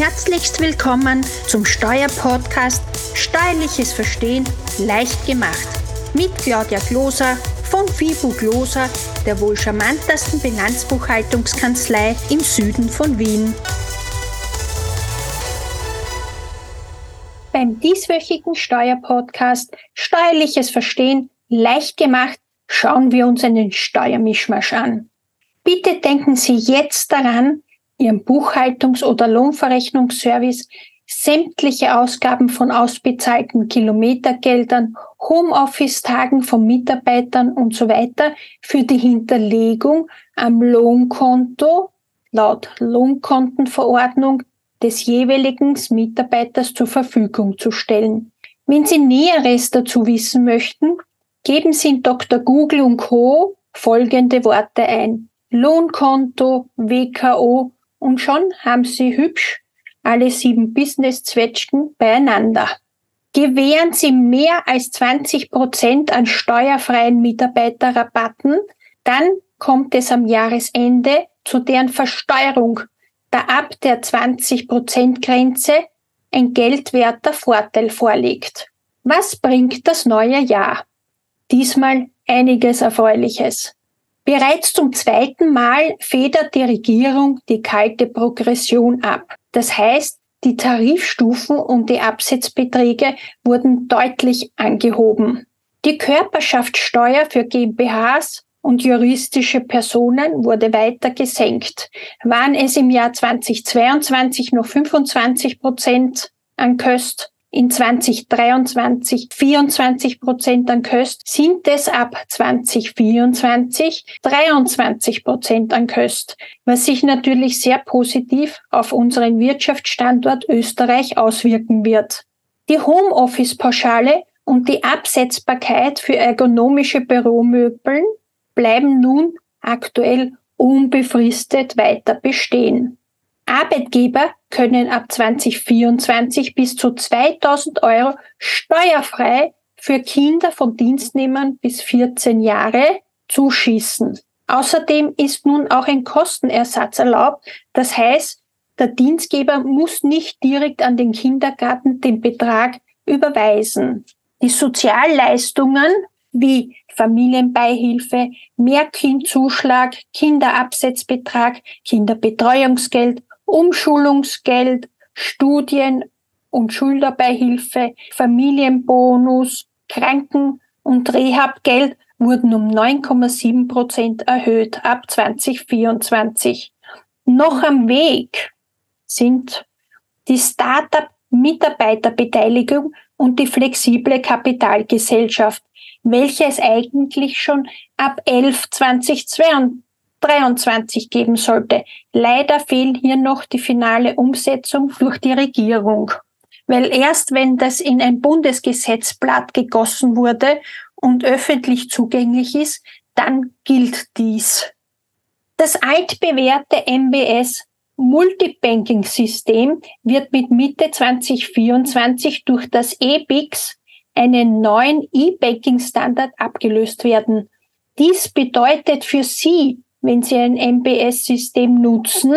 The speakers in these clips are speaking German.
Herzlichst willkommen zum Steuerpodcast Steuerliches Verstehen leicht gemacht mit Claudia Gloser von FIBU Gloser, der wohl charmantesten Bilanzbuchhaltungskanzlei im Süden von Wien. Beim dieswöchigen Steuerpodcast Steuerliches Verstehen leicht gemacht schauen wir uns einen Steuermischmasch an. Bitte denken Sie jetzt daran, Ihrem Buchhaltungs- oder Lohnverrechnungsservice sämtliche Ausgaben von ausbezahlten Kilometergeldern, Homeoffice-Tagen von Mitarbeitern und so weiter für die Hinterlegung am Lohnkonto laut Lohnkontenverordnung des jeweiligen Mitarbeiters zur Verfügung zu stellen. Wenn Sie Näheres dazu wissen möchten, geben Sie in Dr. Google und Co. folgende Worte ein. Lohnkonto, WKO und schon haben Sie hübsch alle sieben Business-Zwetschgen beieinander. Gewähren Sie mehr als 20 Prozent an steuerfreien Mitarbeiterrabatten, dann kommt es am Jahresende zu deren Versteuerung, da ab der 20 Prozent Grenze ein geldwerter Vorteil vorliegt. Was bringt das neue Jahr? Diesmal einiges Erfreuliches. Bereits zum zweiten Mal federt die Regierung die kalte Progression ab. Das heißt, die Tarifstufen und die Absetzbeträge wurden deutlich angehoben. Die Körperschaftssteuer für GmbHs und juristische Personen wurde weiter gesenkt. Waren es im Jahr 2022 noch 25 Prozent an Köst, in 2023 24 Prozent an Köst, sind es ab 2024 23 Prozent an Köst, was sich natürlich sehr positiv auf unseren Wirtschaftsstandort Österreich auswirken wird. Die Homeoffice-Pauschale und die Absetzbarkeit für ergonomische Büromöbeln bleiben nun aktuell unbefristet weiter bestehen. Arbeitgeber können ab 2024 bis zu 2000 Euro steuerfrei für Kinder von Dienstnehmern bis 14 Jahre zuschießen. Außerdem ist nun auch ein Kostenersatz erlaubt. Das heißt, der Dienstgeber muss nicht direkt an den Kindergarten den Betrag überweisen. Die Sozialleistungen wie Familienbeihilfe, Mehrkindzuschlag, Kinderabsetzbetrag, Kinderbetreuungsgeld Umschulungsgeld, Studien- und Schulterbeihilfe, Familienbonus, Kranken- und Rehabgeld wurden um 9,7 Prozent erhöht ab 2024. Noch am Weg sind die Startup-Mitarbeiterbeteiligung und die flexible Kapitalgesellschaft, welche es eigentlich schon ab 11 2022 23 geben sollte. Leider fehlt hier noch die finale Umsetzung durch die Regierung. Weil erst wenn das in ein Bundesgesetzblatt gegossen wurde und öffentlich zugänglich ist, dann gilt dies. Das altbewährte MBS Multibanking-System wird mit Mitte 2024 durch das EBIX, einen neuen E-Banking-Standard, abgelöst werden. Dies bedeutet für Sie wenn Sie ein MBS-System nutzen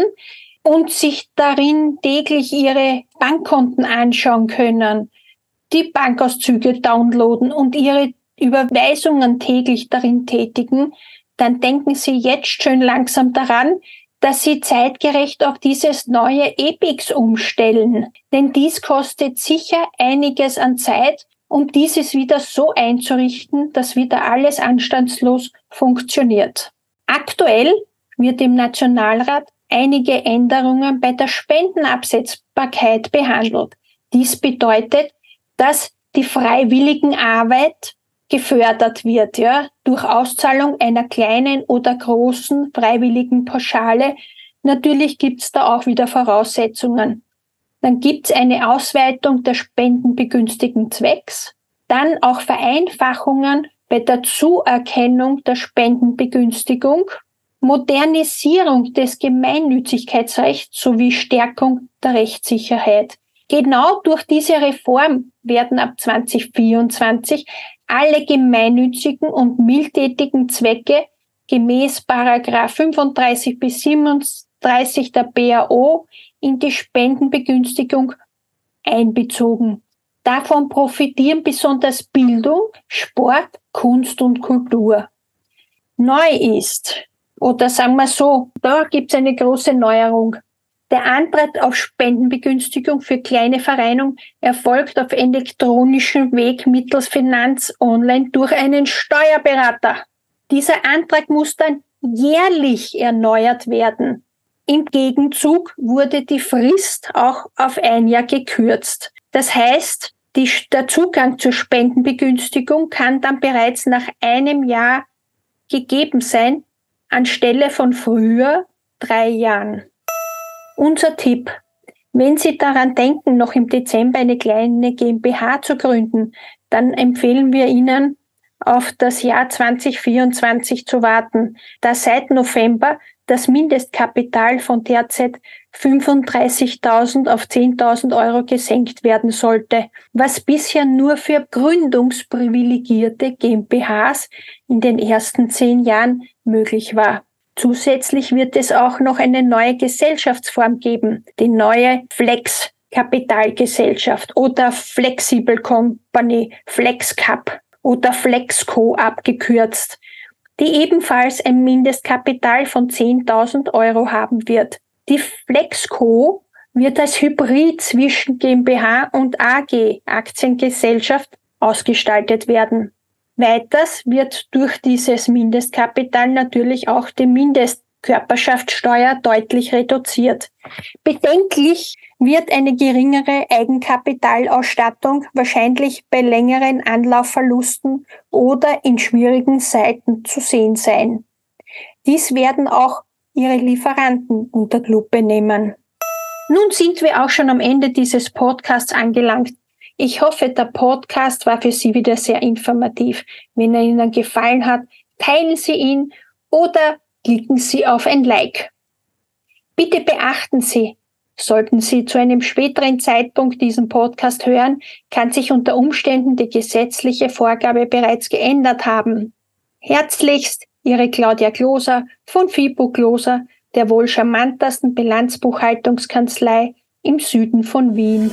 und sich darin täglich Ihre Bankkonten anschauen können, die Bankauszüge downloaden und Ihre Überweisungen täglich darin tätigen, dann denken Sie jetzt schön langsam daran, dass Sie zeitgerecht auf dieses neue EPIX umstellen. Denn dies kostet sicher einiges an Zeit, um dieses wieder so einzurichten, dass wieder alles anstandslos funktioniert. Aktuell wird im Nationalrat einige Änderungen bei der Spendenabsetzbarkeit behandelt. Dies bedeutet, dass die freiwilligen Arbeit gefördert wird, ja, durch Auszahlung einer kleinen oder großen freiwilligen Pauschale. Natürlich gibt's da auch wieder Voraussetzungen. Dann gibt's eine Ausweitung der spendenbegünstigten Zwecks, dann auch Vereinfachungen bei der Zuerkennung der Spendenbegünstigung, Modernisierung des Gemeinnützigkeitsrechts sowie Stärkung der Rechtssicherheit. Genau durch diese Reform werden ab 2024 alle gemeinnützigen und mildtätigen Zwecke gemäß Paragraph 35 bis 37 der BAO in die Spendenbegünstigung einbezogen. Davon profitieren besonders Bildung, Sport, Kunst und Kultur. Neu ist, oder sagen wir so, da gibt es eine große Neuerung. Der Antrag auf Spendenbegünstigung für kleine Vereinungen erfolgt auf elektronischem Weg mittels Finanz Online durch einen Steuerberater. Dieser Antrag muss dann jährlich erneuert werden. Im Gegenzug wurde die Frist auch auf ein Jahr gekürzt. Das heißt, die, der Zugang zur Spendenbegünstigung kann dann bereits nach einem Jahr gegeben sein, anstelle von früher drei Jahren. Unser Tipp. Wenn Sie daran denken, noch im Dezember eine kleine GmbH zu gründen, dann empfehlen wir Ihnen, auf das Jahr 2024 zu warten, da seit November das Mindestkapital von derzeit 35.000 auf 10.000 Euro gesenkt werden sollte, was bisher nur für gründungsprivilegierte GmbHs in den ersten zehn Jahren möglich war. Zusätzlich wird es auch noch eine neue Gesellschaftsform geben, die neue Flex Kapitalgesellschaft oder Flexible Company, FlexCap oder Flexco abgekürzt, die ebenfalls ein Mindestkapital von 10.000 Euro haben wird. Die Flexco wird als Hybrid zwischen GmbH und AG Aktiengesellschaft ausgestaltet werden. Weiters wird durch dieses Mindestkapital natürlich auch die Mindestkörperschaftssteuer deutlich reduziert. Bedenklich wird eine geringere Eigenkapitalausstattung wahrscheinlich bei längeren Anlaufverlusten oder in schwierigen Zeiten zu sehen sein. Dies werden auch ihre Lieferanten unter Lupe nehmen. Nun sind wir auch schon am Ende dieses Podcasts angelangt. Ich hoffe, der Podcast war für Sie wieder sehr informativ. Wenn er Ihnen gefallen hat, teilen Sie ihn oder klicken Sie auf ein Like. Bitte beachten Sie, sollten Sie zu einem späteren Zeitpunkt diesen Podcast hören, kann sich unter Umständen die gesetzliche Vorgabe bereits geändert haben. Herzlichst Ihre Claudia Kloser von FIBO Kloser, der wohl charmantesten Bilanzbuchhaltungskanzlei im Süden von Wien.